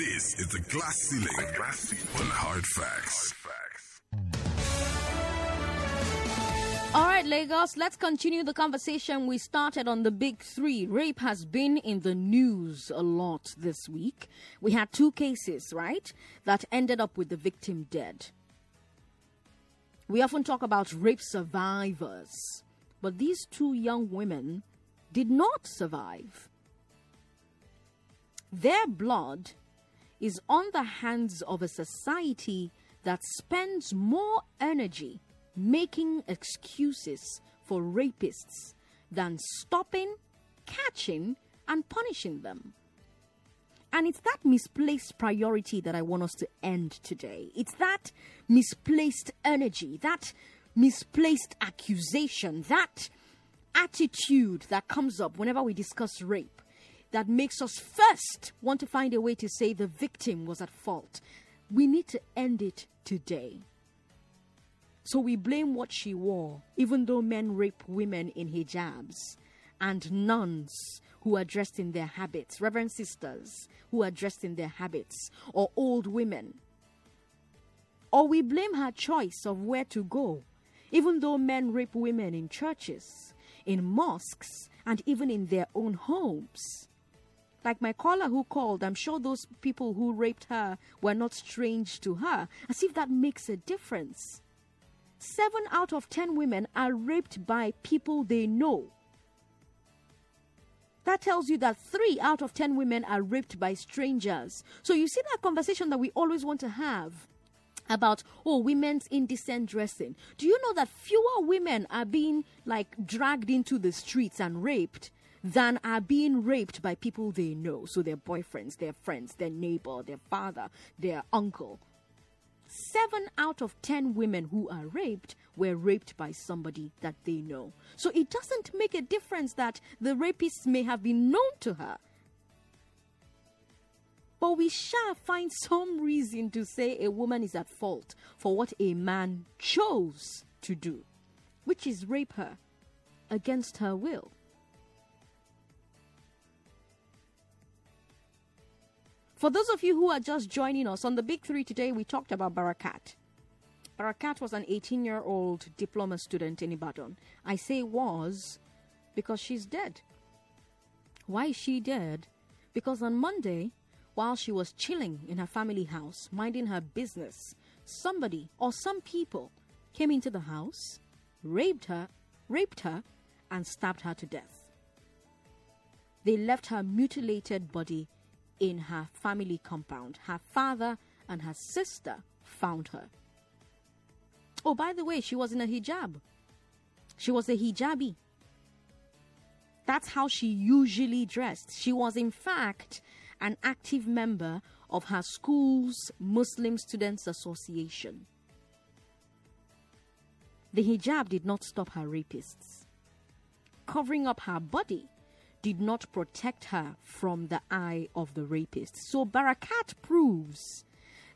This is the glass ceiling, the glass ceiling. on hard facts. All right, Lagos, let's continue the conversation we started on the big three. Rape has been in the news a lot this week. We had two cases, right, that ended up with the victim dead. We often talk about rape survivors, but these two young women did not survive. Their blood is on the hands of a society that spends more energy making excuses for rapists than stopping, catching, and punishing them. And it's that misplaced priority that I want us to end today. It's that misplaced energy, that misplaced accusation, that attitude that comes up whenever we discuss rape that makes us first want to find a way to say the victim was at fault. We need to end it today. So we blame what she wore, even though men rape women in hijabs, and nuns who are dressed in their habits, reverend sisters who are dressed in their habits, or old women. Or we blame her choice of where to go, even though men rape women in churches, in mosques, and even in their own homes. Like my caller who called, I'm sure those people who raped her were not strange to her, as if that makes a difference. Seven out of ten women are raped by people they know. That tells you that three out of ten women are raped by strangers. So you see that conversation that we always want to have about oh women's indecent dressing. Do you know that fewer women are being like dragged into the streets and raped than are being raped by people they know? So their boyfriends, their friends, their neighbor, their father, their uncle seven out of ten women who are raped were raped by somebody that they know. So it doesn't make a difference that the rapists may have been known to her. But we shall find some reason to say a woman is at fault for what a man chose to do, which is rape her against her will. For those of you who are just joining us on the Big Three today, we talked about Barakat. Barakat was an 18 year old diploma student in Ibadan. I say was because she's dead. Why is she dead? Because on Monday, while she was chilling in her family house, minding her business, somebody or some people came into the house, raped her, raped her, and stabbed her to death. They left her mutilated body in her family compound. Her father and her sister found her. Oh, by the way, she was in a hijab. She was a hijabi. That's how she usually dressed. She was, in fact, an active member of her school's Muslim Students Association. The hijab did not stop her rapists. Covering up her body did not protect her from the eye of the rapist. So Barakat proves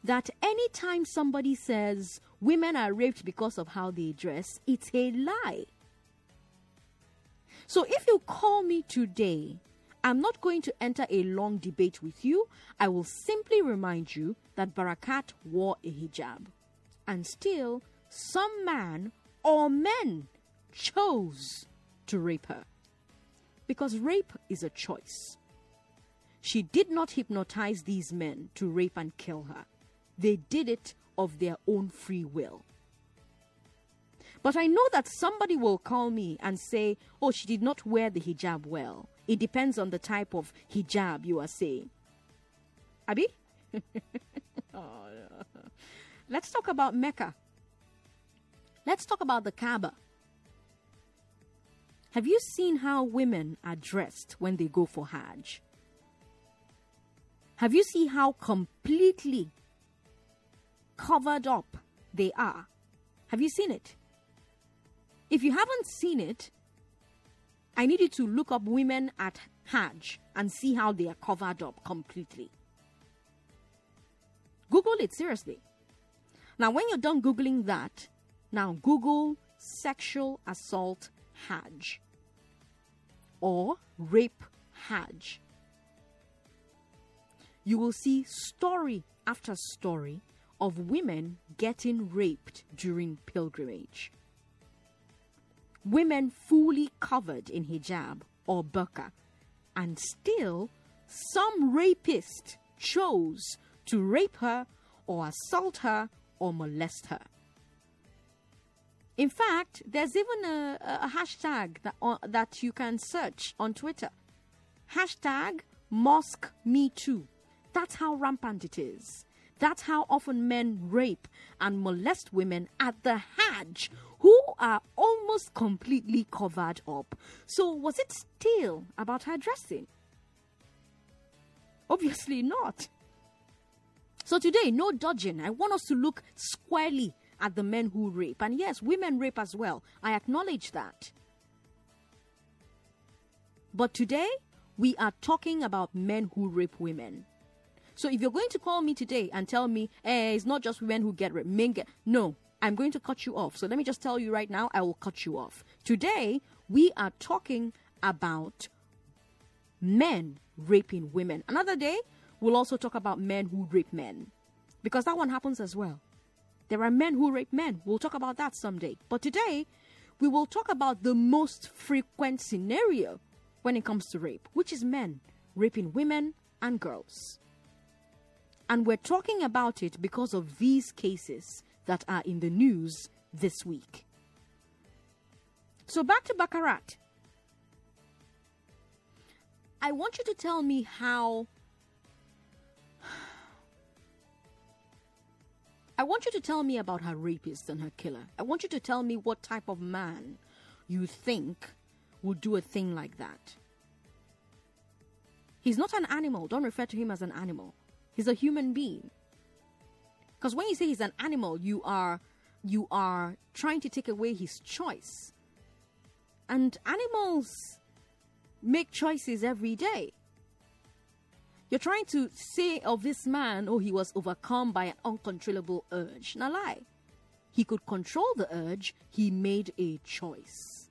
that anytime somebody says women are raped because of how they dress, it's a lie. So if you call me today, I'm not going to enter a long debate with you. I will simply remind you that Barakat wore a hijab. And still, some man or men chose to rape her because rape is a choice. She did not hypnotize these men to rape and kill her, they did it of their own free will. But I know that somebody will call me and say, oh, she did not wear the hijab well. It depends on the type of hijab you are saying. Abi? oh, Let's talk about Mecca. Let's talk about the Kaaba. Have you seen how women are dressed when they go for Hajj? Have you seen how completely covered up they are? Have you seen it? If you haven't seen it, I need you to look up women at Hajj and see how they are covered up completely. Google it seriously. Now, when you're done Googling that, now Google sexual assault Hajj or rape Hajj. you will see story after story of women getting raped during pilgrimage. Women fully covered in hijab or burqa, and still some rapist chose to rape her or assault her or molest her. In fact, there's even a, a hashtag that, uh, that you can search on Twitter. Hashtag Mosque Me Too. That's how rampant it is. That's how often men rape and molest women at the Hajj who are almost completely covered up. So, was it still about her dressing? Obviously not. So, today, no dodging. I want us to look squarely at the men who rape. And yes, women rape as well. I acknowledge that. But today, we are talking about men who rape women. So if you're going to call me today and tell me, eh, it's not just women who get raped, men get. No, I'm going to cut you off. So let me just tell you right now, I will cut you off. Today, we are talking about men raping women. Another day, we'll also talk about men who rape men. Because that one happens as well. There are men who rape men. We'll talk about that someday. But today, we will talk about the most frequent scenario when it comes to rape, which is men raping women and girls. And we're talking about it because of these cases that are in the news this week. So back to Barakat. I want you to tell me how I want you to tell me about her rapist and her killer. I want you to tell me what type of man you think would do a thing like that. He's not an animal. Don't refer to him as an animal. He's a human being. Because when you say he's an animal, you are you are trying to take away his choice. And animals make choices every day. You're trying to say of this man, oh, he was overcome by an uncontrollable urge. Now, lie. He could control the urge, he made a choice.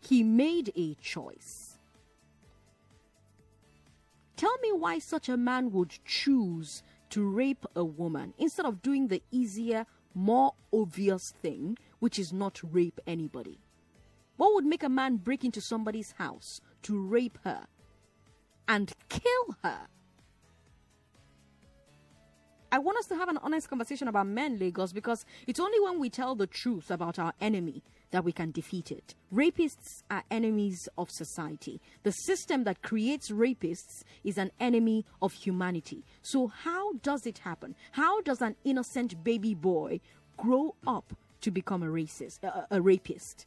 He made a choice. Tell me why such a man would choose to rape a woman instead of doing the easier, more obvious thing, which is not rape anybody. What would make a man break into somebody's house to rape her and kill her. I want us to have an honest conversation about men, Lagos, because it's only when we tell the truth about our enemy that we can defeat it. Rapists are enemies of society. The system that creates rapists is an enemy of humanity. So, how does it happen? How does an innocent baby boy grow up to become a racist, a, a rapist?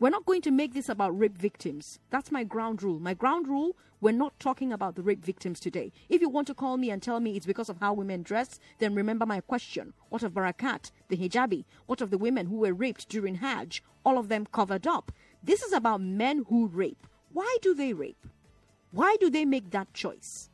We're not going to make this about rape victims. That's my ground rule. My ground rule, we're not talking about the rape victims today. If you want to call me and tell me it's because of how women dress, then remember my question. What of Barakat, the hijabi? What of the women who were raped during Hajj? All of them covered up. This is about men who rape. Why do they rape? Why do they make that choice?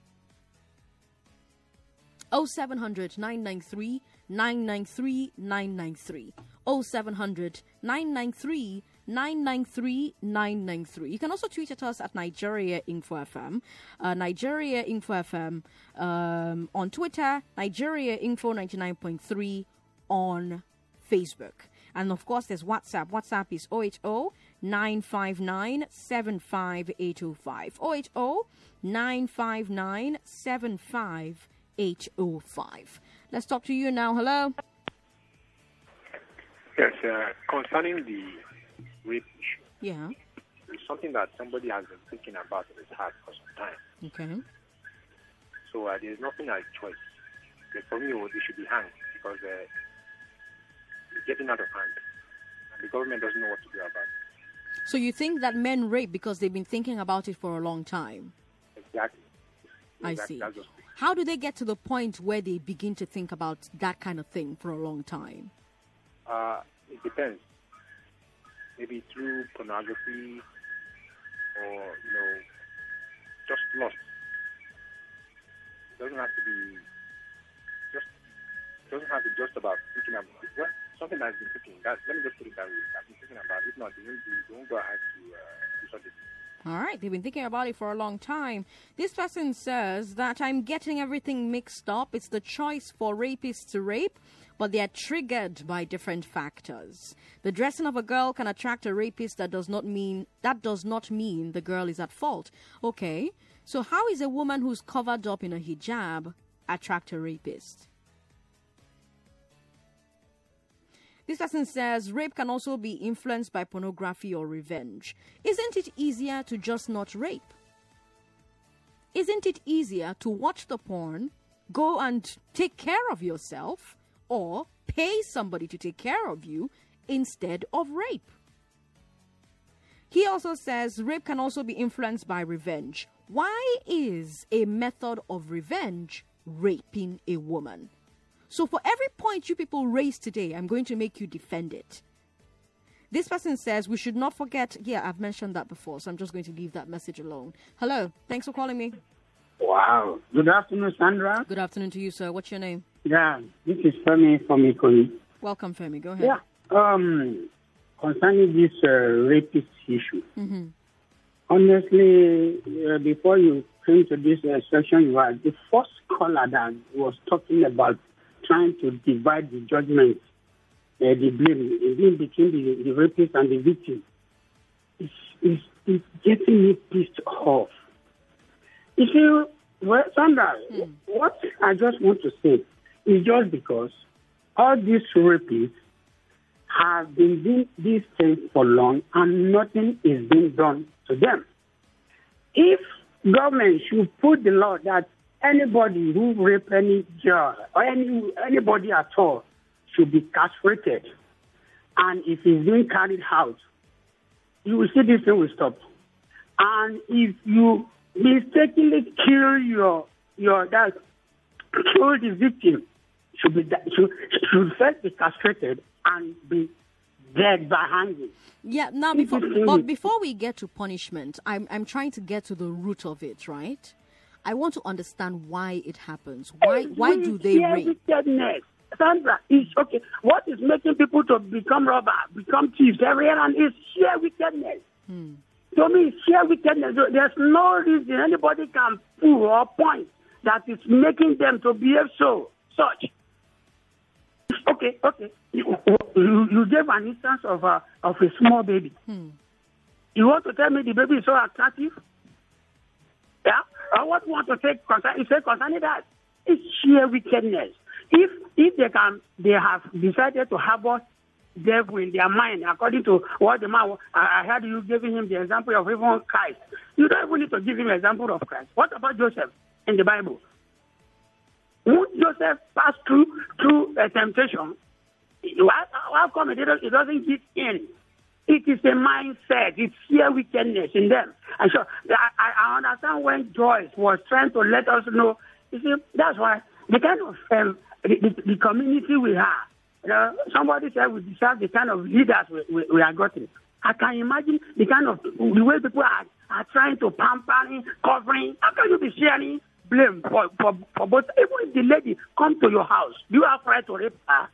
0700 993 993 993. 0700 993 993 993. You can also tweet at us at Nigeria Info FM, uh, Nigeria Info FM um, on Twitter, Nigeria Info 99.3 on Facebook. And of course, there's WhatsApp. WhatsApp is 080 959 75805. 080 959 75805. Let's talk to you now. Hello. Yes, uh, concerning the rape issue. Yeah. It's something that somebody has been thinking about in his heart for some time. Okay. So uh, there's nothing like choice. For me, it should be hanged because uh, it's getting out of hand. And the government doesn't know what to do about it. So you think that men rape because they've been thinking about it for a long time? Exactly. I see. That's just it. How do they get to the point where they begin to think about that kind of thing for a long time? Uh, it depends. Maybe through pornography or, you know, just lust. It doesn't have to be just it doesn't have to be just about thinking about well, something that's been thinking. That let me just put it that way. I've been thinking about it. If not, they won't, they won't go ahead to uh, do such a thing. All right, they've been thinking about it for a long time. This person says that I'm getting everything mixed up. It's the choice for rapists to rape, but they are triggered by different factors. The dressing of a girl can attract a rapist. That does not mean that does not mean the girl is at fault. Okay, so how is a woman who's covered up in a hijab attract a rapist? This person says rape can also be influenced by pornography or revenge. Isn't it easier to just not rape? Isn't it easier to watch the porn, go and take care of yourself, or pay somebody to take care of you instead of rape? He also says rape can also be influenced by revenge. Why is a method of revenge raping a woman? So for every point you people raise today, I'm going to make you defend it. This person says we should not forget. Yeah, I've mentioned that before, so I'm just going to leave that message alone. Hello, thanks for calling me. Wow. Good afternoon, Sandra. Good afternoon to you, sir. What's your name? Yeah, this is Femi from Ikoyi. Welcome, Femi. Go ahead. Yeah. Um, concerning this uh, rapist issue, Mm-hmm. honestly, uh, before you came to this uh, section, you were the first caller that was talking about trying to divide the judgment, uh, the blame in between the, the rapist and the victim. It's, it's, it's getting me pissed off. If you well, Sandra, hmm. what I just want to say is just because all these rapists have been doing these things for long and nothing is being done to them. If government should put the law that anybody who rape any girl or any anybody at all should be castrated, and if it's being carried out, you will see this thing will stop. And if you mistakenly kill your your that kill the victim, should be should, should first be castrated and be dead by hanging. Yeah. Now, before but before we get to punishment, I'm I'm trying to get to the root of it, right? I want to understand why it happens. Why It's why do they rape? Sandra, is okay. What is making people to become robber, become thieves every year, and it's sheer wickedness. Hmm. To me, sheer wickedness. There's no reason anybody can prove or point that is making them to behave so such. Okay, okay. You, you, you gave an instance of a of a small baby. Hmm. You want to tell me the baby is so attractive? Yeah? Or what you want to say concern, say concerning that? It's sheer wickedness. If if they can they have decided to harbor devil in their mind, according to what the man I, heard you giving him the example of even Christ. You don't even need to give him an example of Christ. What about Joseph in the Bible? Would Joseph pass through through a temptation? How, come it doesn't, it doesn't give in? It is a mindset. It's sheer wickedness in them. And so I, I understand when Joyce was trying to let us know. You see, that's why the kind of um, the, the, the community we have. You know, somebody said we deserve the kind of leaders we, we, we are getting. I can imagine the kind of the way people are, are trying to pampering, covering. How can you be sharing blame for, for, for both? Even if the lady come to your house, you have right to rape her?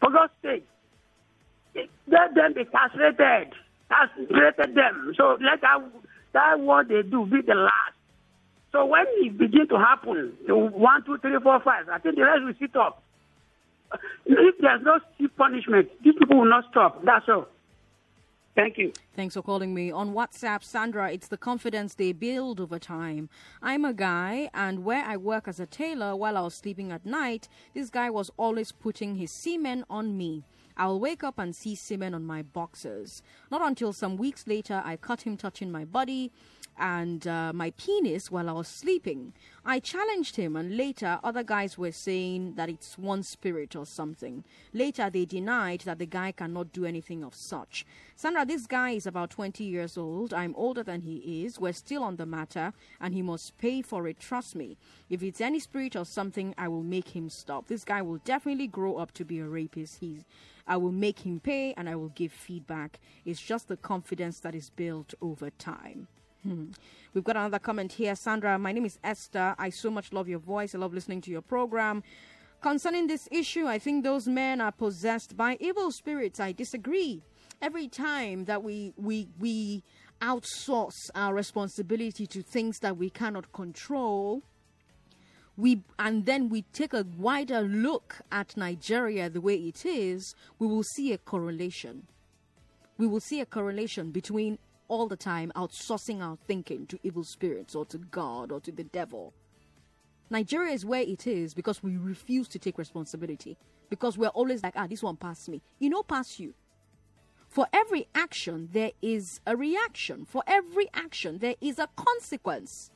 For God's sake, let them be castrated. Castrated them. So let that, that what they do be the last. So when it begin to happen, one, two, three, four, five, I think the rest will sit up. If there's no punishment, these people will not stop. That's all. Thank you. Thanks for calling me on WhatsApp, Sandra. It's the confidence they build over time. I'm a guy, and where I work as a tailor while I was sleeping at night, this guy was always putting his semen on me. I'll wake up and see semen on my boxers. Not until some weeks later, I caught him touching my body and uh, my penis while I was sleeping. I challenged him, and later other guys were saying that it's one spirit or something. Later, they denied that the guy cannot do anything of such. Sandra, this guy is about 20 years old. I'm older than he is. We're still on the matter, and he must pay for it. Trust me. If it's any spirit or something, I will make him stop. This guy will definitely grow up to be a rapist. He's I will make him pay and I will give feedback. It's just the confidence that is built over time. Hmm. We've got another comment here. Sandra, my name is Esther. I so much love your voice. I love listening to your program. Concerning this issue, I think those men are possessed by evil spirits. I disagree. Every time that we we we outsource our responsibility to things that we cannot control, we and then we take a wider look at Nigeria the way it is, we will see a correlation. We will see a correlation between all the time outsourcing our thinking to evil spirits or to God or to the devil. Nigeria is where it is because we refuse to take responsibility. Because we're always like, ah, this one passed me. You know, pass you. For every action, there is a reaction. For every action, there is a consequence.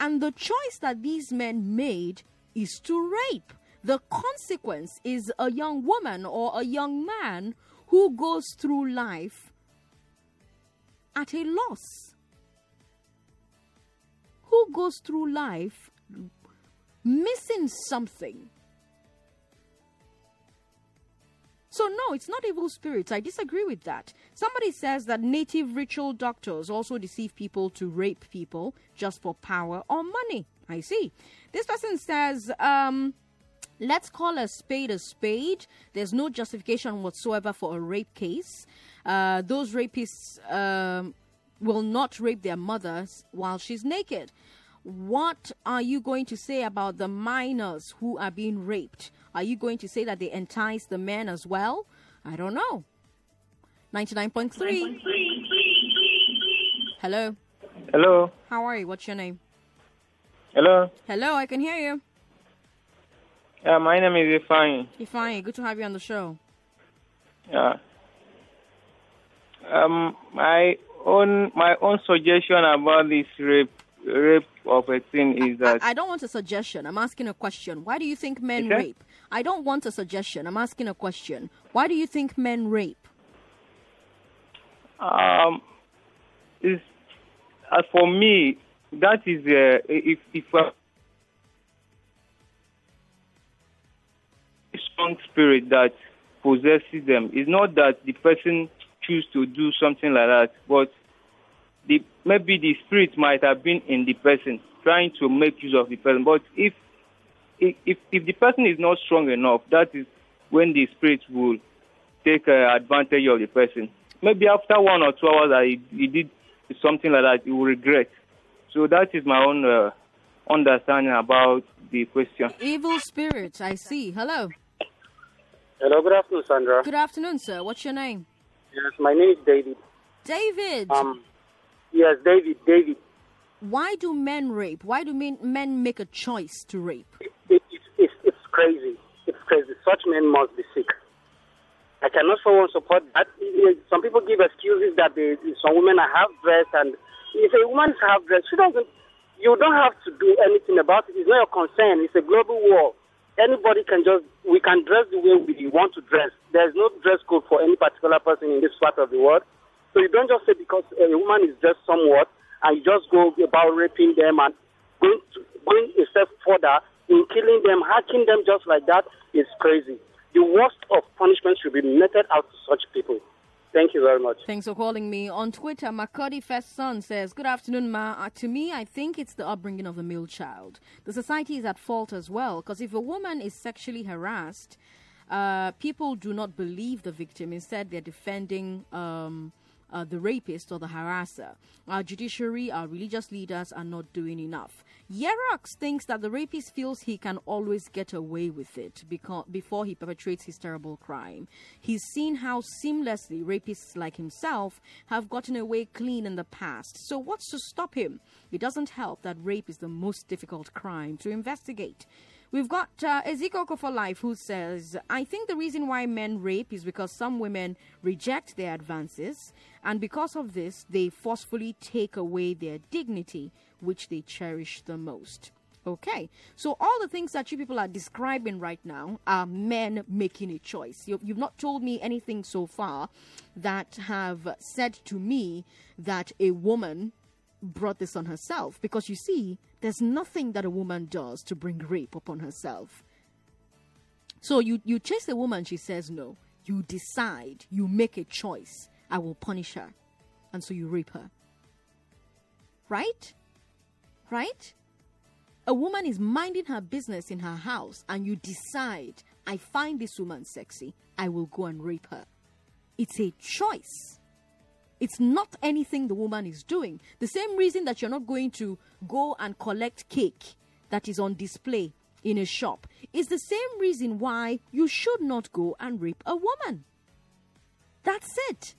And the choice that these men made is to rape. The consequence is a young woman or a young man who goes through life at a loss. Who goes through life missing something. So, no, it's not evil spirits. I disagree with that. Somebody says that native ritual doctors also deceive people to rape people just for power or money. I see. This person says, um, let's call a spade a spade. There's no justification whatsoever for a rape case. Uh, those rapists um, will not rape their mothers while she's naked. What are you going to say about the minors who are being raped? Are you going to say that they entice the men as well? I don't know. 99.3. Hello. Hello. How are you? What's your name? Hello. Hello, I can hear you. Yeah, my name is Ifeanyi. Ifeanyi, good to have you on the show. Yeah. Um, my own my own suggestion about this rape rape of a thing is that I, I don't want a suggestion. I'm asking a question. Why do you think men Okay. rape? I don't want a suggestion. I'm asking a question. Why do you think men rape? um is as for me that is uh, if if uh, strong spirit that possesses them. It's not that the person choose to do something like that, but the maybe the spirit might have been in the person trying to make use of the person. But if if if, if the person is not strong enough, that is when the spirit will take uh, advantage of the person. Maybe after one or two hours that he, he did something like that, he will regret. So that is my own uh, understanding about the question. Evil spirits, I see. Hello. Hello, good afternoon, Sandra. Good afternoon, sir. What's your name? Yes, my name is David. David. Um, yes, David. David. why do men rape? Why do men, men make a choice to rape? It, it, it's, it's crazy. It's crazy. Such men must be sick. I cannot for one support that. Some people give excuses that they, some women are half dressed, and if a woman is half dressed, she doesn't. You don't have to do anything about it. It's not your concern. It's a global war. Anybody can just. We can dress the way we want to dress. There's no dress code for any particular person in this part of the world. So you don't just say because a woman is just somewhat, and you just go about raping them and going to, going a step further in killing them, hacking them just like that is crazy. The worst of punishment should be meted out to such people. Thank you very much. Thanks for calling me. On Twitter, Makodi First Son says, Good afternoon, Ma. Uh, to me, I think it's the upbringing of the male child. The society is at fault as well, because if a woman is sexually harassed, uh, people do not believe the victim. Instead, they're defending um, uh, the rapist or the harasser. Our judiciary, our religious leaders are not doing enough. Yerox thinks that the rapist feels he can always get away with it because, before he perpetrates his terrible crime. He's seen how seamlessly rapists like himself have gotten away clean in the past. So, what's to stop him? It doesn't help that rape is the most difficult crime to investigate. We've got uh, Ezekiel for Life who says, I think the reason why men rape is because some women reject their advances, and because of this, they forcefully take away their dignity, which they cherish the most. Okay, so all the things that you people are describing right now are men making a choice. You, you've not told me anything so far that have said to me that a woman brought this on herself because you see, there's nothing that a woman does to bring rape upon herself. So you, you chase a woman, she says no. You decide, you make a choice. I will punish her. And so you rape her. Right? Right? A woman is minding her business in her house and you decide, I find this woman sexy. I will go and rape her. It's a choice. It's not anything the woman is doing. The same reason that you're not going to go and collect cake that is on display in a shop is the same reason why you should not go and rape a woman. That's it.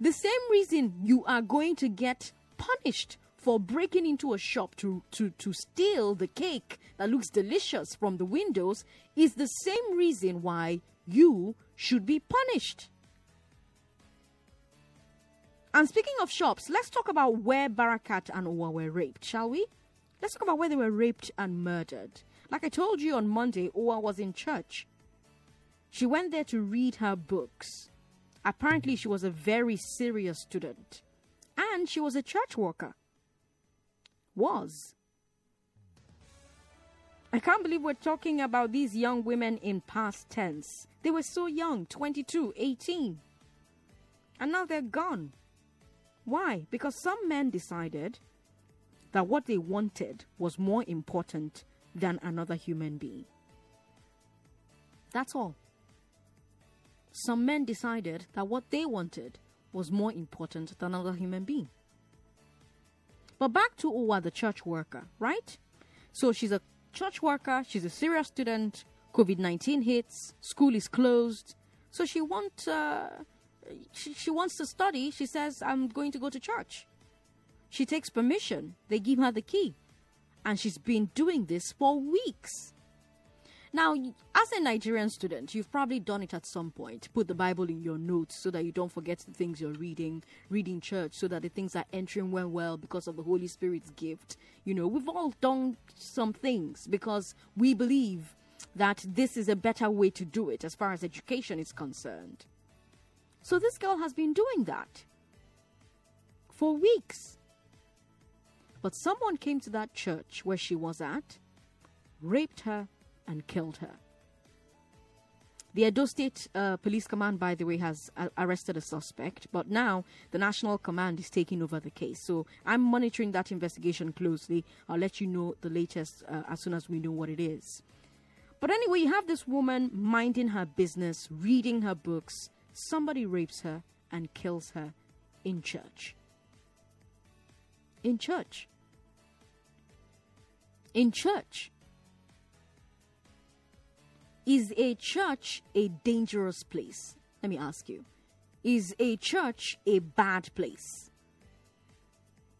The same reason you are going to get punished for breaking into a shop to, to, to steal the cake that looks delicious from the windows is the same reason why you should be punished. And speaking of shops, let's talk about where Barakat and Owa were raped, shall we? Let's talk about where they were raped and murdered. Like I told you on Monday, Owa was in church. She went there to read her books. Apparently, she was a very serious student. And she was a church worker. Was. I can't believe we're talking about these young women in past tense. They were so young 22, 18. And now they're gone. Why? Because some men decided that what they wanted was more important than another human being. That's all. Some men decided that what they wanted was more important than another human being. But back to Owa, the church worker, right? So she's a church worker, she's a serious student, COVID 19 hits, school is closed. So she, wants. uh, she, she wants to study. She says, I'm going to go to church. She takes permission, they give her the key. And she's been doing this for weeks. Now, as a Nigerian student, you've probably done it at some point. Put the Bible in your notes so that you don't forget the things you're reading, reading church so that the things are entering well, well because of the Holy Spirit's gift. You know, we've all done some things because we believe that this is a better way to do it as far as education is concerned. So this girl has been doing that for weeks. But someone came to that church where she was at, raped her, and killed her. The Edo State uh, Police Command, by the way, has uh, arrested a suspect, but now the National Command is taking over the case. So I'm monitoring that investigation closely. I'll let you know the latest uh, as soon as we know what it is. But anyway, you have this woman minding her business, reading her books. Somebody rapes her and kills her in church in church. In church. Is a church a dangerous place? Let me ask you. Is a church a bad place?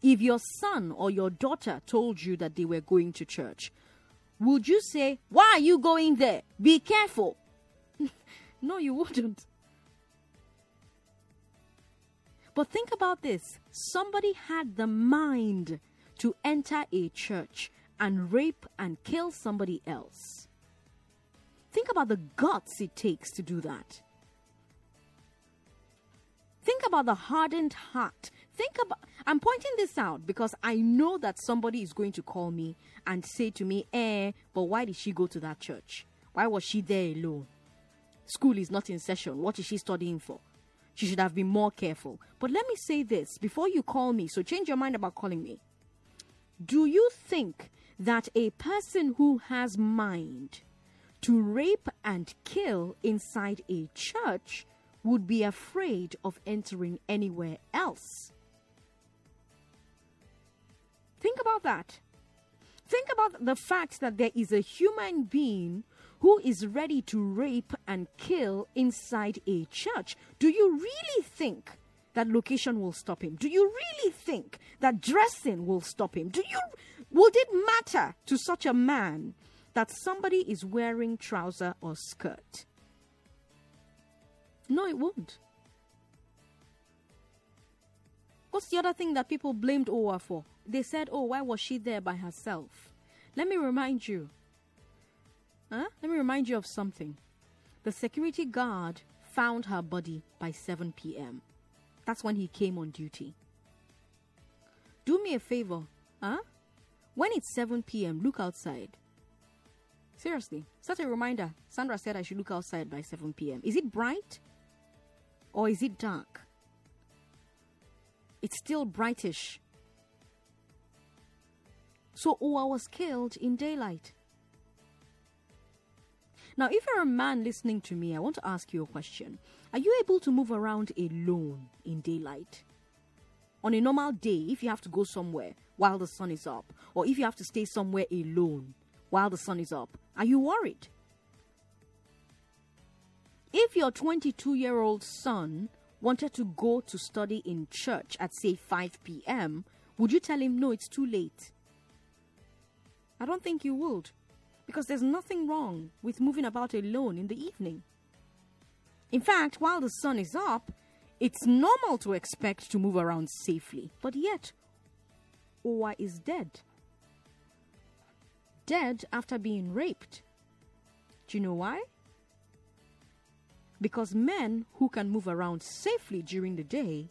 If your son or your daughter told you that they were going to church, would you say, Why are you going there? Be careful. no, you wouldn't. But think about this somebody had the mind to enter a church and rape and kill somebody else. Think about the guts it takes to do that. Think about the hardened heart. Think about, I'm pointing this out because I know that somebody is going to call me and say to me, eh, but why did she go to that church? Why was she there alone? School is not in session. What is she studying for? She should have been more careful. But let me say this before you call me, so change your mind about calling me. Do you think that a person who has mind to rape and kill inside a church would be afraid of entering anywhere else? Think about that. Think about the fact that there is a human being who is ready to rape and kill inside a church. Do you really think that location will stop him? Do you really think that dressing will stop him? Do you would it matter to such a man that somebody is wearing trouser or skirt? No, it won't. What's the other thing that people blamed Owa for? They said, oh, why was she there by herself? Let me remind you Huh? Let me remind you of something. The security guard found her body by 7 p.m. That's when he came on duty. Do me a favor, huh? When it's 7 p.m., look outside. Seriously, such a reminder. Sandra said I should look outside by 7 p.m. Is it bright? Or is it dark? It's still brightish. So oh, Owa was killed in daylight. Now, if you're a man listening to me, I want to ask you a question. Are you able to move around alone in daylight? On a normal day, if you have to go somewhere while the sun is up, or if you have to stay somewhere alone while the sun is up, are you worried? If your 22 year old son wanted to go to study in church at, say, 5 p.m., would you tell him, no, it's too late? I don't think you would, because there's nothing wrong with moving about alone in the evening. In fact, while the sun is up, it's normal to expect to move around safely, but yet, Owa is dead. Dead after being raped. Do you know why? Because men who can move around safely during the day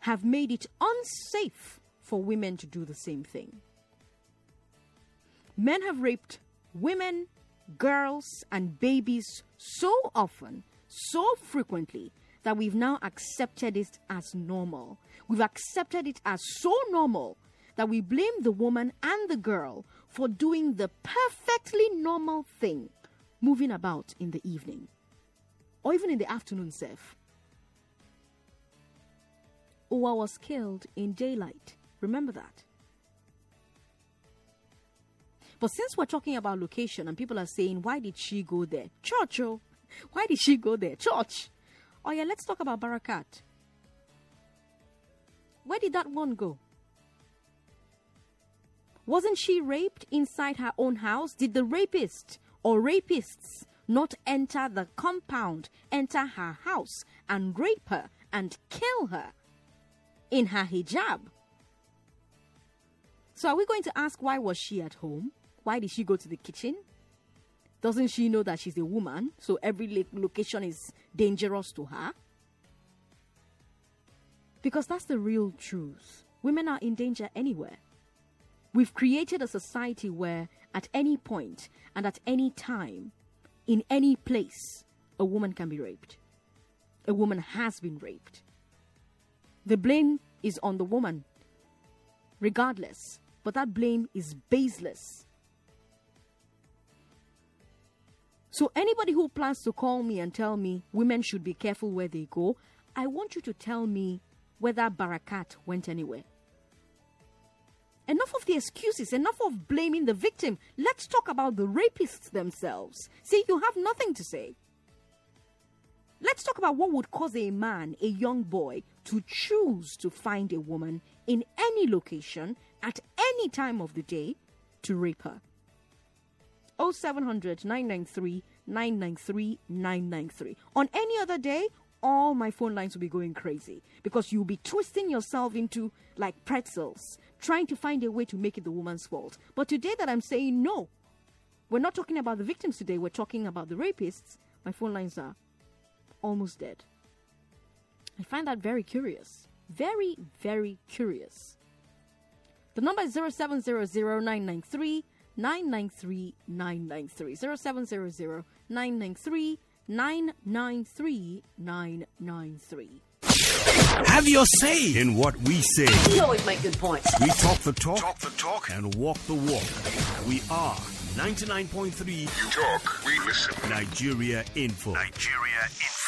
have made it unsafe for women to do the same thing. Men have raped women, girls, and babies so often, so frequently, that we've now accepted it as normal. We've accepted it as so normal that we blame the woman and the girl for doing the perfectly normal thing, moving about in the evening or even in the afternoon, Seth. Owa was killed in daylight. Remember that. But since we're talking about location and people are saying, why did she go there? Church, oh. Why did she go there? Church. Oh, yeah, let's talk about Barakat. Where did that one go? Wasn't she raped inside her own house? Did the rapist or rapists not enter the compound, enter her house, and rape her and kill her in her hijab? So are we going to ask why was she at home? Why did she go to the kitchen? Doesn't she know that she's a woman, so every location is dangerous to her? Because that's the real truth. Women are in danger anywhere. We've created a society where, at any point and at any time, in any place, a woman can be raped. A woman has been raped. The blame is on the woman, regardless, but that blame is baseless. So, anybody who plans to call me and tell me women should be careful where they go, I want you to tell me whether Barakat went anywhere. Enough of the excuses, enough of blaming the victim. Let's talk about the rapists themselves. See, you have nothing to say. Let's talk about what would cause a man, a young boy, to choose to find a woman in any location at any time of the day to rape her. 0700 993 993 993. On any other day, all my phone lines will be going crazy because you'll be twisting yourself into like pretzels, trying to find a way to make it the woman's fault. But today that I'm saying no, we're not talking about the victims today, we're talking about the rapists. My phone lines are almost dead. I find that very curious. Very, very curious. The number is 0700 993 993 993 0700 993 993 993. Have your say in what we say. You always make good points. We talk the talk, talk the talk, and walk the walk. We are 99.3 You talk, we listen. Nigeria Info. Nigeria Info.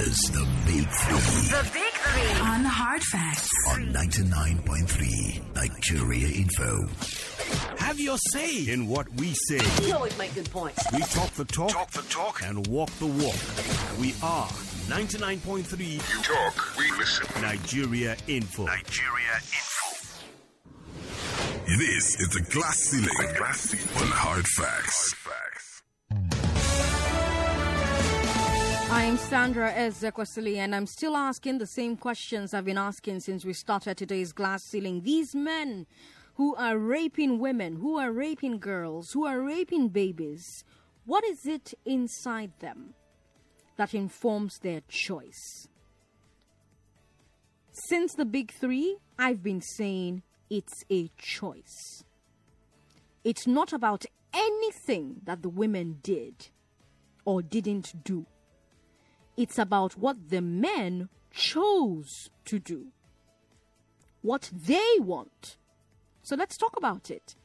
Is the Big Three The Big Three. On Hard Facts. on 99.3 Nigeria Info. Have your say in what we say. You always make good points. We talk the talk, talk the talk, and walk the walk. We are 99.3 You talk, we listen. Nigeria Info. Nigeria Info. This is the glass ceiling. Glass ceiling. On hard facts. I'm Sandra Ezekwesili, and I'm still asking the same questions I've been asking since we started today's glass ceiling. These men who are raping women, who are raping girls, who are raping babies, what is it inside them that informs their choice? Since the big three, I've been saying it's a choice. It's not about anything that the women did or didn't do. It's about what the men chose to do, what they want. So let's talk about it.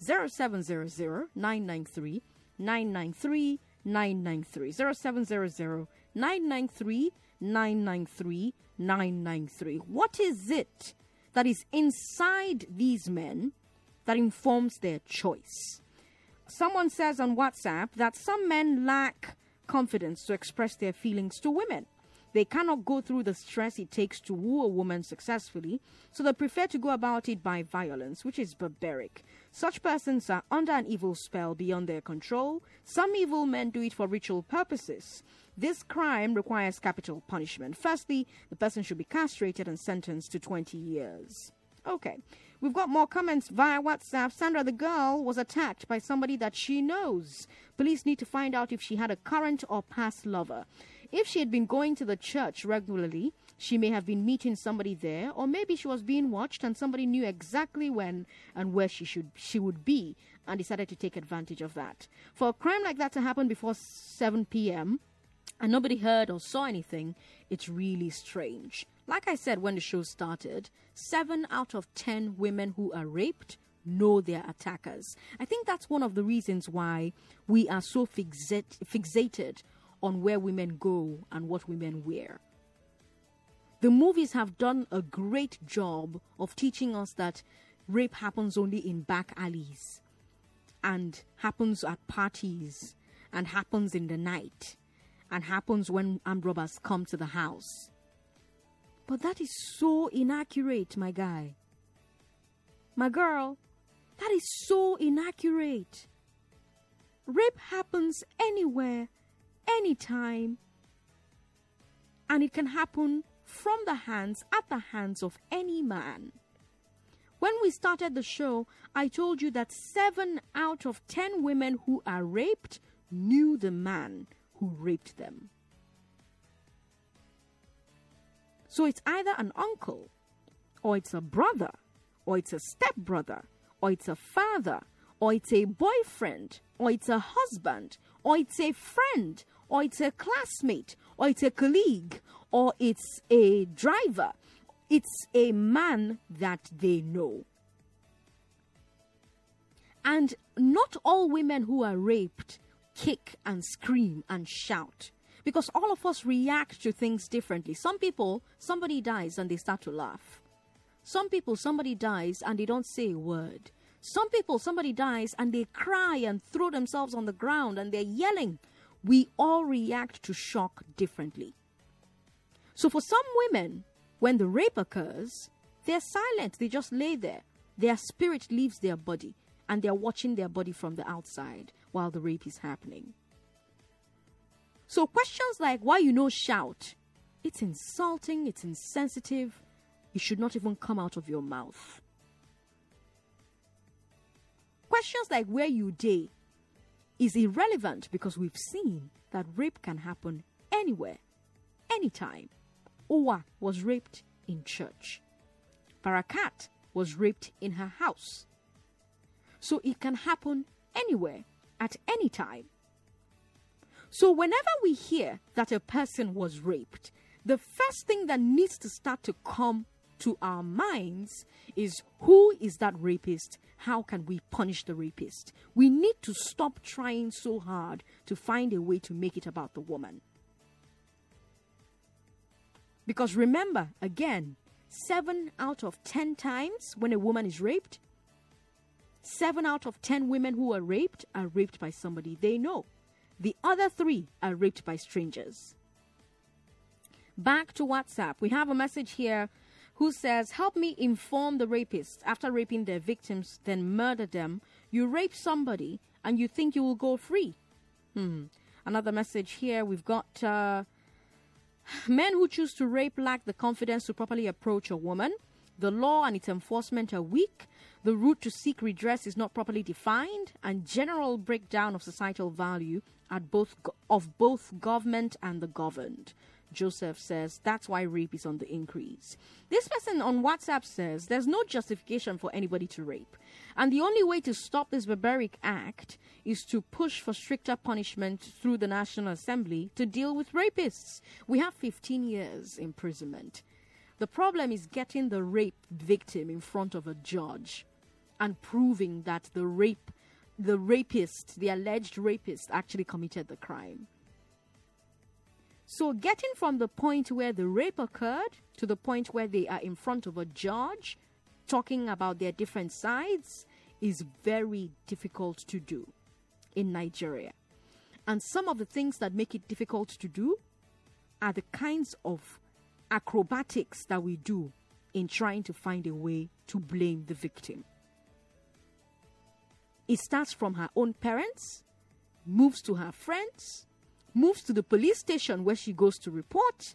0700 993 993 993. 0700 993 993 993. What is it that is inside these men that informs their choice? Someone says on WhatsApp that some men lack confidence to express their feelings to women. They cannot go through the stress it takes to woo a woman successfully, so they prefer to go about it by violence, which is barbaric. Such persons are under an evil spell beyond their control. Some evil men do it for ritual purposes. This crime requires capital punishment. Firstly, the person should be castrated and sentenced to 20 years. Okay. We've got more comments via WhatsApp. Sandra, the girl, was attacked by somebody that she knows. Police need to find out if she had a current or past lover. If she had been going to the church regularly, she may have been meeting somebody there, or maybe she was being watched and somebody knew exactly when and where she should she would be and decided to take advantage of that. For a crime like that to happen before 7 p.m., and nobody heard or saw anything, it's really strange. Like I said when the show started, seven out of ten women who are raped know their attackers. I think that's one of the reasons why we are so fixate, fixated on where women go and what women wear. The movies have done a great job of teaching us that rape happens only in back alleys and happens at parties and happens in the night and happens when armed robbers come to the house. But that is so inaccurate, my guy. My girl, that is so inaccurate. Rape happens anywhere, anytime, and it can happen from the hands, at the hands of any man. When we started the show, I told you that seven out of ten women who are raped knew the man who raped them. So it's either an uncle, or it's a brother, or it's a stepbrother, or it's a father, or it's a boyfriend, or it's a husband, or it's a friend, or it's a classmate, or it's a colleague, or it's a driver. It's a man that they know. And not all women who are raped kick and scream and shout because all of us react to things differently. Some people, somebody dies and they start to laugh. Some people, somebody dies and they don't say a word. Some people, somebody dies and they cry and throw themselves on the ground and they're yelling. We all react to shock differently. So for some women, when the rape occurs, they're silent. They just lay there. Their spirit leaves their body and they're watching their body from the outside while the rape is happening. So questions like why you no shout, it's insulting, it's insensitive. It should not even come out of your mouth. Questions like where you day is irrelevant because we've seen that rape can happen anywhere, anytime. Uwa was raped in church. Barakat was raped in her house. So it can happen anywhere, at any time. So, whenever we hear that a person was raped, the first thing that needs to start to come to our minds is who is that rapist? How can we punish the rapist? We need to stop trying so hard to find a way to make it about the woman. Because remember, again, seven out of ten times when a woman is raped, seven out of ten women who are raped are raped by somebody they know. The other three are raped by strangers. Back to WhatsApp. We have a message here who says, Help me inform the rapists after raping their victims, then murder them. You rape somebody and you think you will go free. Hmm. Another message here. We've got uh, men who choose to rape lack the confidence to properly approach a woman. The law and its enforcement are weak. The route to seek redress is not properly defined, and general breakdown of societal value at both of both government and the governed. Joseph says that's why rape is on the increase. This person on WhatsApp says there's no justification for anybody to rape. And the only way to stop this barbaric act is to push for stricter punishment through the National Assembly to deal with rapists. We have 15 years imprisonment. The problem is getting the rape victim in front of a judge and proving that the rape the rapist, the alleged rapist actually committed the crime. So, getting from the point where the rape occurred to the point where they are in front of a judge talking about their different sides is very difficult to do in Nigeria. And some of the things that make it difficult to do are the kinds of acrobatics that we do in trying to find a way to blame the victim. It starts from her own parents, moves to her friends, moves to the police station where she goes to report.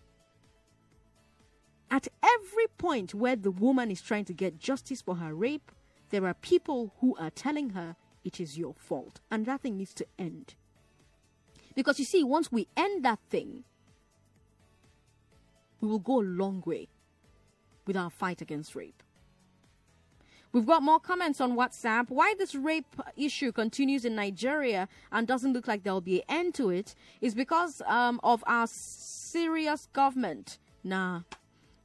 At every point where the woman is trying to get justice for her rape, there are people who are telling her it is your fault. And that thing needs to end. Because you see, once we end that thing, we will go a long way with our fight against rape. We've got more comments on WhatsApp. Why this rape issue continues in Nigeria and doesn't look like there'll be an end to it is because um, of our serious government. Nah,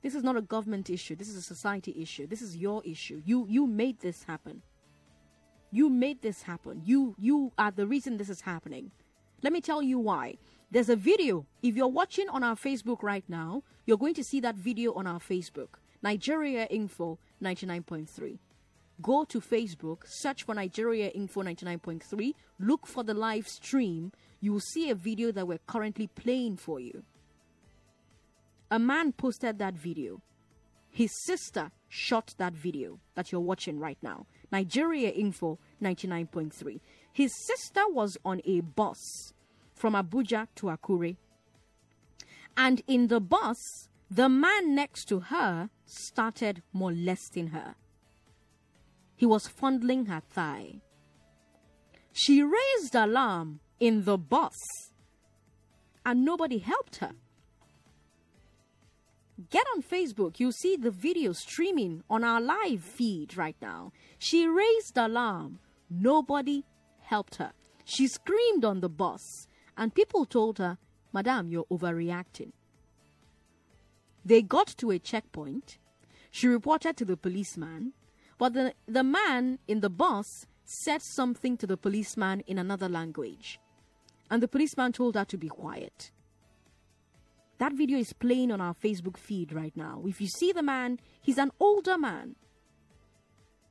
this is not a government issue. This is a society issue. This is your issue. You you made this happen. You made this happen. You you are the reason this is happening. Let me tell you why. There's a video. If you're watching on our Facebook right now, you're going to see that video on our Facebook. Nigeria Info 99.3 go to Facebook, search for Nigeria Info 99.3, look for the live stream. You will see a video that we're currently playing for you. A man posted that video. His sister shot that video that you're watching right now. Nigeria Info 99.3. His sister was on a bus from Abuja to Akure. And in the bus, the man next to her started molesting her. He was fondling her thigh. She raised alarm in the bus, and nobody helped her. Get on Facebook, you'll see the video streaming on our live feed right now. She raised alarm, nobody helped her. She screamed on the bus, and people told her, Madam, you're overreacting. They got to a checkpoint. She reported to the policeman. But the, the man in the bus said something to the policeman in another language. And the policeman told her to be quiet. That video is playing on our Facebook feed right now. If you see the man, he's an older man.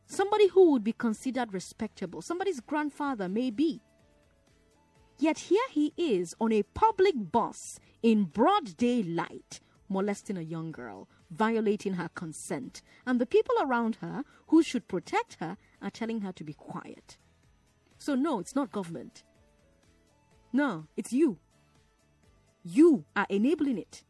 Somebody who would be considered respectable. Somebody's grandfather, maybe. Yet here he is on a public bus in broad daylight molesting a young girl, violating her consent, and the people around her who should protect her are telling her to be quiet. So, no, it's not government. No, it's you. You are enabling it.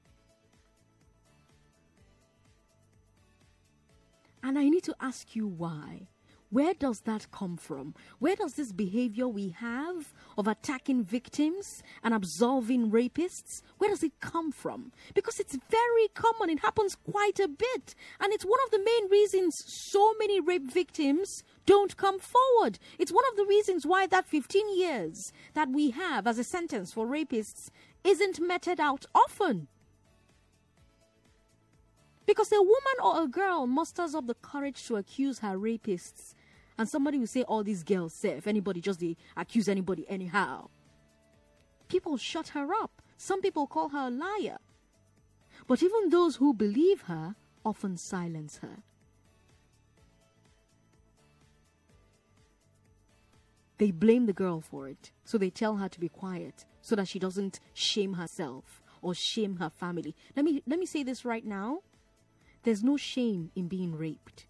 And I need to ask you why. Where does that come from? Where does this behavior we have of attacking victims and absolving rapists, where does it come from? Because it's very common. It happens quite a bit. And it's one of the main reasons so many rape victims don't come forward. It's one of the reasons why that 15 years that we have as a sentence for rapists isn't meted out often. Because a woman or a girl musters up the courage to accuse her rapists and somebody will say, all these girls say, if anybody just they accuse anybody anyhow. People shut her up. Some people call her a liar. But even those who believe her often silence her. They blame the girl for it, so they tell her to be quiet so that she doesn't shame herself or shame her family. Let me let me say this right now. There's no shame in being raped.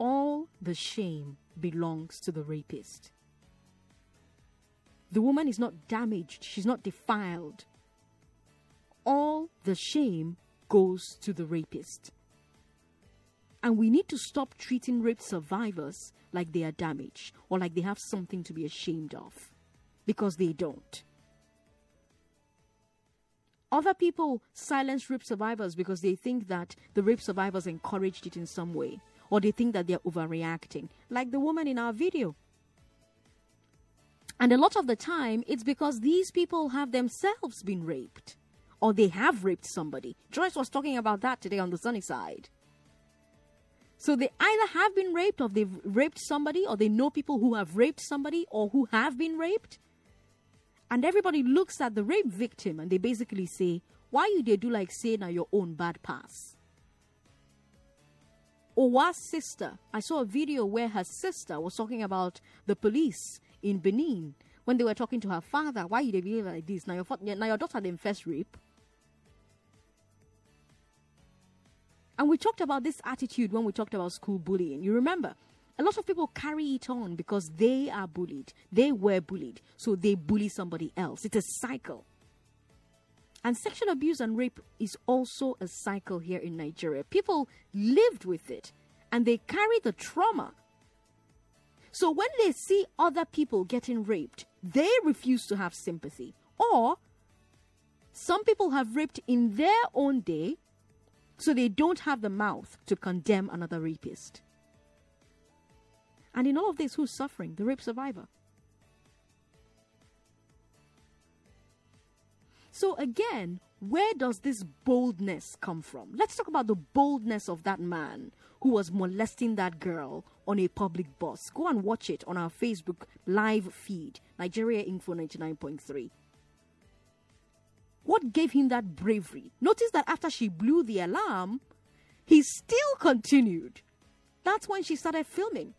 All the shame belongs to the rapist. The woman is not damaged, she's not defiled. All the shame goes to the rapist. And we need to stop treating rape survivors like they are damaged or like they have something to be ashamed of. Because they don't. Other people silence rape survivors because they think that the rape survivors encouraged it in some way, or they think that they're overreacting, like the woman in our video. And a lot of the time, it's because these people have themselves been raped, or they have raped somebody. Joyce was talking about that today on the sunny side. So they either have been raped, or they've raped somebody, or they know people who have raped somebody, or who have been raped. And everybody looks at the rape victim and they basically say, Why you they do like say now your own bad pass? Oh, Uwa's sister, I saw a video where her sister was talking about the police in Benin when they were talking to her father. Why you they behave like this? Now your, now your daughter didn't first rape. And we talked about this attitude when we talked about school bullying. You remember? A lot of people carry it on because they are bullied. They were bullied. So they bully somebody else. It's a cycle. And sexual abuse and rape is also a cycle here in Nigeria. People lived with it and they carry the trauma. So when they see other people getting raped, they refuse to have sympathy. Or some people have raped in their own day, so they don't have the mouth to condemn another rapist. And in all of this, who's suffering? The rape survivor. So, again, where does this boldness come from? Let's talk about the boldness of that man who was molesting that girl on a public bus. Go and watch it on our Facebook live feed, Nigeria Info 99.3. What gave him that bravery? Notice that after she blew the alarm, he still continued. That's when she started filming.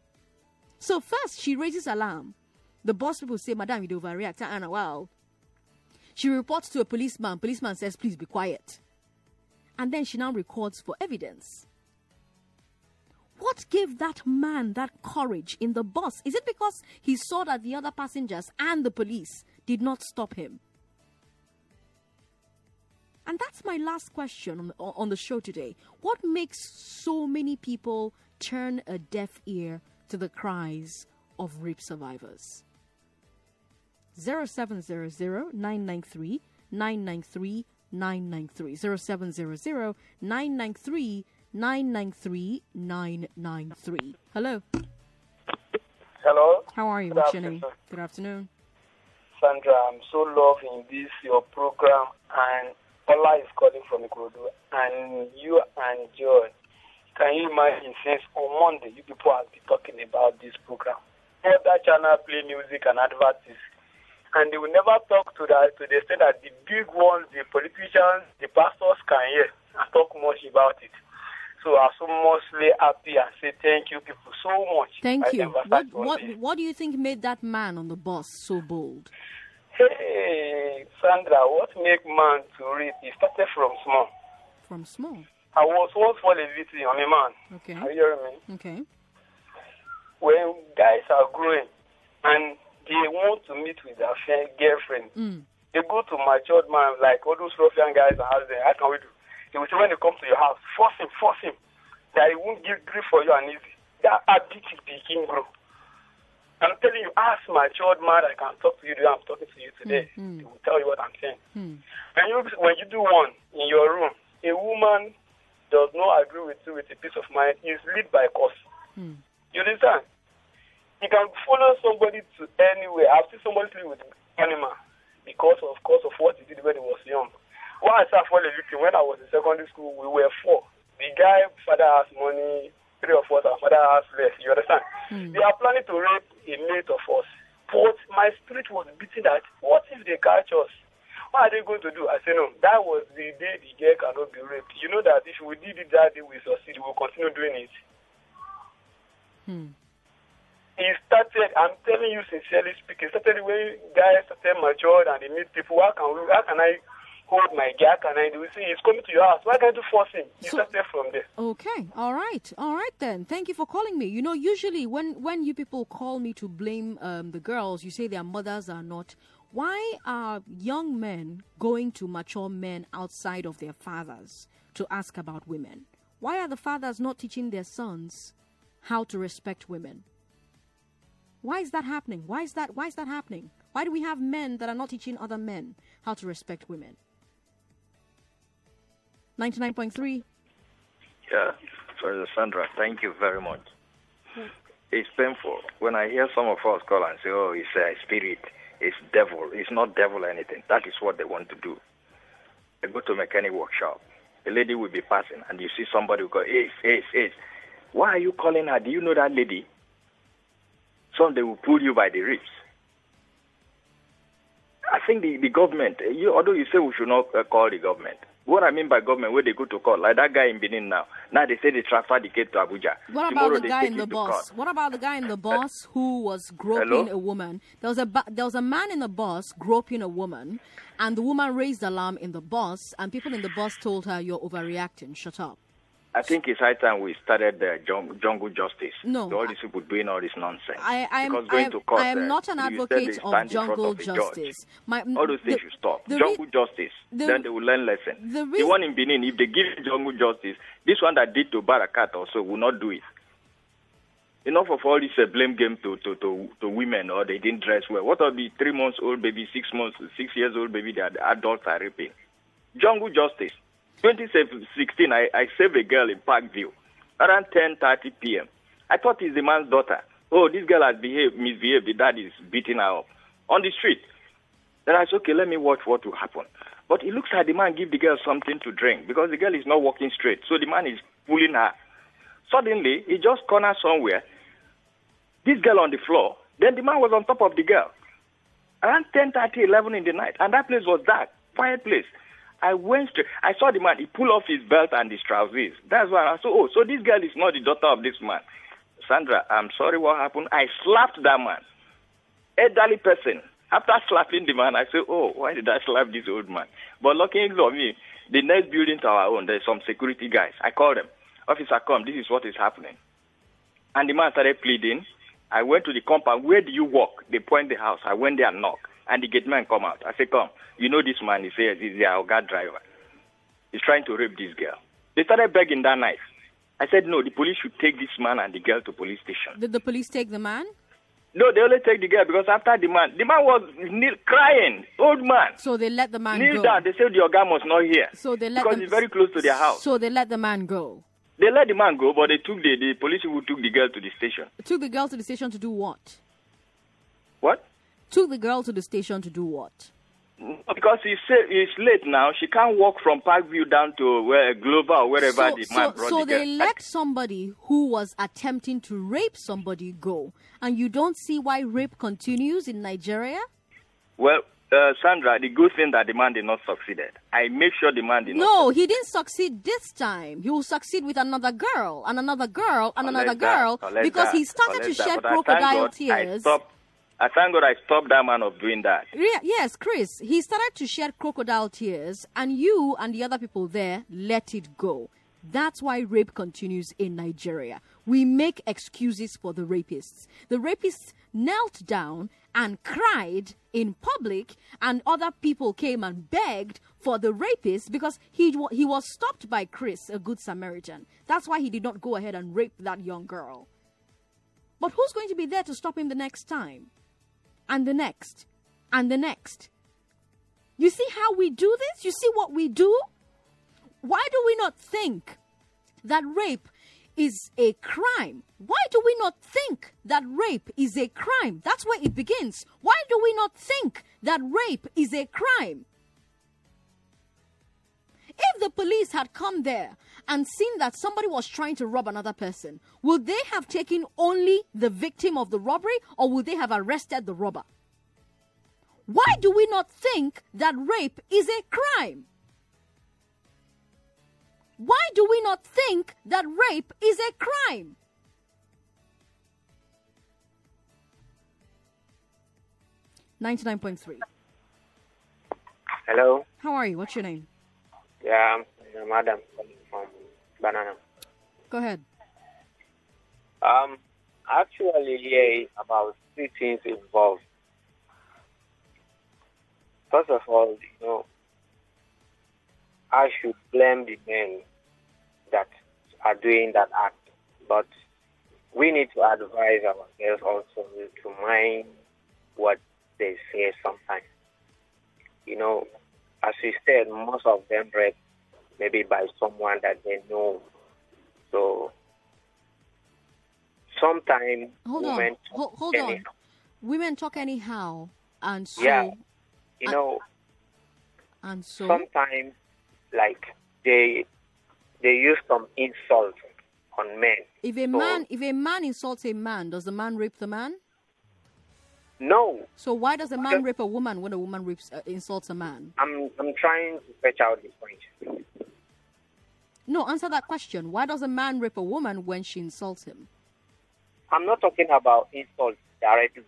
So first she raises alarm. The boss people say, Madam, you overreact. Ah, ah, ah, and wow. She reports to a policeman. Policeman says, please be quiet. And then she now records for evidence. What gave that man that courage in the bus? Is it because he saw that the other passengers and the police did not stop him? And that's my last question on the, on the show today. What makes so many people turn a deaf ear to the cries of rape survivors. 0700 993 993 993 0700 993 993 993. Hello. Hello. How are you? Good What's your name? afternoon. Good afternoon. Sandra, I'm so loving this your program and Ola is calling from Ikorodu and you and Joy. Can you imagine since on Monday you people have been talking about this program? Other channel play music and advertise. And they will never talk to that to the extent that the big ones, the politicians, the pastors can hear and talk much about it. So I'm so mostly happy and say thank you people so much. Thank I you. What, what, what do you think made that man on the bus so bold? Hey, Sandra, what make man to read? He started from small. From small. I was once fall a victim of a man. Okay. Are you hearing me? Okay. When guys are growing and they want to meet with their friend, girlfriend, Mm. they go to matured man like all those ruffian guys and ask them, how can we do? They will say when they come to your house, force him, force him. That he won't give grief for you and easy. That habit is begin grow. I'm telling you, ask matured man I can talk to you the way I'm talking to you today. Mm, mm. They will tell you what I'm saying. Hmm. When you when you do one in your room, a woman does not agree with you with a peace of mind is lead by cause. Hmm. You understand? You can follow somebody to anywhere. I've seen somebody sleep with animal because of course of what he did when he was young. Once I a victim when I was in secondary school, we were four. The guy father has money, three of us, our father has less. You understand? Hmm. They are planning to rape a mate of us. But my spirit was beating that what if they catch us? What are they going to do? I said, no, that was the day the girl cannot be raped. You know that if we did it that day, we succeed, we'll continue doing it. Hmm. It started, I'm telling you sincerely speaking, started when guys started matured and they meet people. How can, we, how can I hold my girl? How can I do? See, he's coming to your house. Why can't you force him? It So- started from there. Okay, all right, all right then. Thank you for calling me. You know, usually when when you people call me to blame um, the girls, you say their mothers are not. Why are young men going to mature men outside of their fathers to ask about women? Why are the fathers not teaching their sons how to respect women? Why is that happening? Why is that why is that happening? Why do we have men that are not teaching other men how to respect women? 99.3 Yeah, Professor Sandra, thank you very much. Hmm. It's painful when I hear some of us call and say, "Oh, it's a spirit, it's devil." It's not devil or anything. That is what they want to do. They go to mechanic workshop. A lady will be passing, and you see somebody who go, "Ace, Ace, Ace." Why are you calling her? Do you know that lady? Some they will pull you by the ribs. I think the, the government, eh, you, although you say we should not uh, call the government, what I mean by government, where they go to court, like that guy in Benin now. Now they say they transfer the case to Abuja. What Tomorrow about the guy in the bus? What about the guy in the bus who was groping Hello? a woman? There was a there was a man in the bus groping a woman, and the woman raised alarm in the bus, and people in the bus told her, "You're overreacting. Shut up." I think it's high time we started the jungle justice. No, all these people doing all this nonsense. I I am because I going am, to court, I am uh, not an advocate of jungle of justice. My, All those things should stop. the jungle re- justice. the- then they will learn lesson. the The, one in Benin, if they give jungle justice, this one that did to Barakat also will not do it. Enough of all this uh, blame game to, to, to, to women or they didn't dress well. What of the three months old baby, six months, six years old baby that the adults are raping? Jungle justice. 2016, I, I saved a girl in Parkview around 10:30 p.m. I thought it's the man's daughter. Oh, this girl has behaved, misbehaved. The dad is beating her up on the street. Then I said, okay, let me watch what will happen. But it looks like the man give the girl something to drink because the girl is not walking straight. So the man is pulling her. Suddenly, he just cornered somewhere. This girl on the floor. Then the man was on top of the girl. Around 10:30, 11 in the night, and that place was dark, quiet place. I went straight. I saw the man. He pulled off his belt and his trousers. That's why I said, "Oh, so this girl is not the daughter of this man." Sandra, I'm sorry what happened. I slapped that man, elderly person. After slapping the man, I said, "Oh, why did I slap this old man?" But luckily for me, the next building to our own, there's some security guys. I called them, "Officer, come. This is what is happening." And the man started pleading. I went to the compound. Where do you walk? They point the house. I went there and knocked. And the gate man come out. I say, come. You know this man. He says he's the Alga driver. He's trying to rape this girl. They started begging that night. I said, no, the police should take this man and the girl to police station. Did the police take the man? No, they only take the girl because after the man, the man was kneel, crying, old man. So they let the man kneel go. down. They said the organ was not here. So they let because them, it's very close to their house. So they let the man go. They let the man go, but they took the, the police who took the girl to the station. Took the girl to the station to do what? What? Took the girl to the station to do what? Because it's, it's late now. She can't walk from Parkview down to where Global or wherever so, the so, man brought so the they girl. let somebody who was attempting to rape somebody go, and you don't see why rape continues in Nigeria? Well, uh, Sandra, the good thing that the man did not succeeded. I make sure the man did not. No, he didn't succeed this time. He will succeed with another girl, and another girl, and another Unless that- girl, unless because that- he started to that. shed But I thank crocodile God I tears. stopped. I thank God I stopped that man of doing that. Re- yes, Chris, he started to shed crocodile tears, and you and the other people there let it go. That's why rape continues in Nigeria. We make excuses for the rapists. The rapists knelt down and cried in public, and other people came and begged for the rapist because he, he was stopped by Chris, a good Samaritan. That's why he did not go ahead and rape that young girl. But who's going to be there to stop him the next time? And the next? And the next? You see how we do this? You see what we do? Why do we not think that rape is a crime? Why do we not think that rape is a crime? That's where it begins. Why do we not think that rape is a crime? If the police had come there and seen that somebody was trying to rob another person, would they have taken only the victim of the robbery or would they have arrested the robber? Why do we not think that rape is a crime? Why do we not think that rape is a crime? Ninety-nine point three. Hello. How are you? What's your name? Yeah, I'm from Banana. Go ahead. Um, actually, here about three things involved. First of all, you know, I should blame the men that are doing that act, but we need to advise ourselves also to mind what they say sometimes. You know, as we said, most of them read maybe by someone that they know. So sometimes Hold women on. Hold, hold on. Women talk anyhow, and so Yeah, you know, and so sometimes like they they use some insult on men. if a So- man if a man insults a man, does the man rape the man? No, So why does a man rape a woman when a woman rapes, uh, insults a man? I'm I'm trying to fetch out this point. No, answer that question. Why does a man rape a woman when she insults him? I'm not talking about insults directly.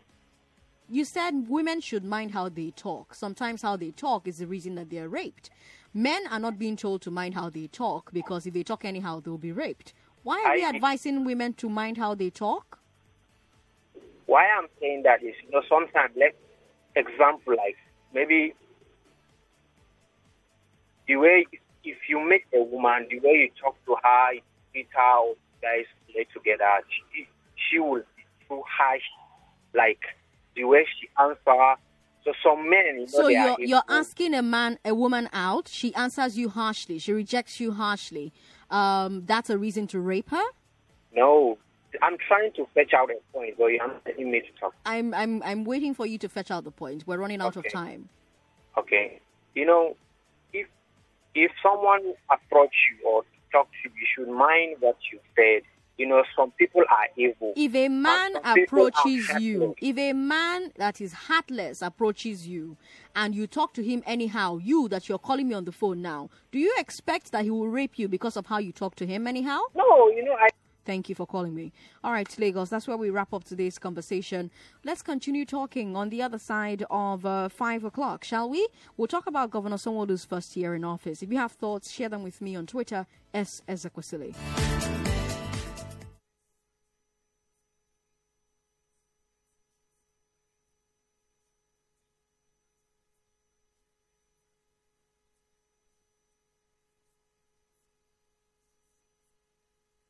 You said women should mind how they talk. Sometimes how they talk is the reason that they're raped. Men are not being told to mind how they talk because if they talk anyhow, they'll be raped. Why are we advising women to mind how they talk? Why I'm saying that is, you know, sometimes let's example like maybe the way if you meet a woman, the way you talk to her, you treat her, or guys play together, she she will be too harsh, like the way she answer. So some men, you know, So are you're you're asking a man a woman out. She answers you harshly. She rejects you harshly. Um, that's a reason to rape her. No, I'm trying to fetch out a point, but you're not letting me to talk. I'm I'm I'm waiting for you to fetch out the point. We're running out of time. Okay. You know, if someone approach you or talk to you, you should mind what you said. You know, some people are evil. If a man some people are approaches you, if a man that is heartless approaches you, and you talk to him anyhow, you that you're calling me on the phone now, do you expect that he will rape you because of how you talk to him anyhow? No, you know, I Thank you for calling me. All right, Lagos, that's where we wrap up today's conversation. Let's continue talking on the other side of uh, 5 o'clock, shall we? We'll talk about Governor Sanwo-Olu's first year in office. If you have thoughts, share them with me on Twitter, S. Ezekwesili.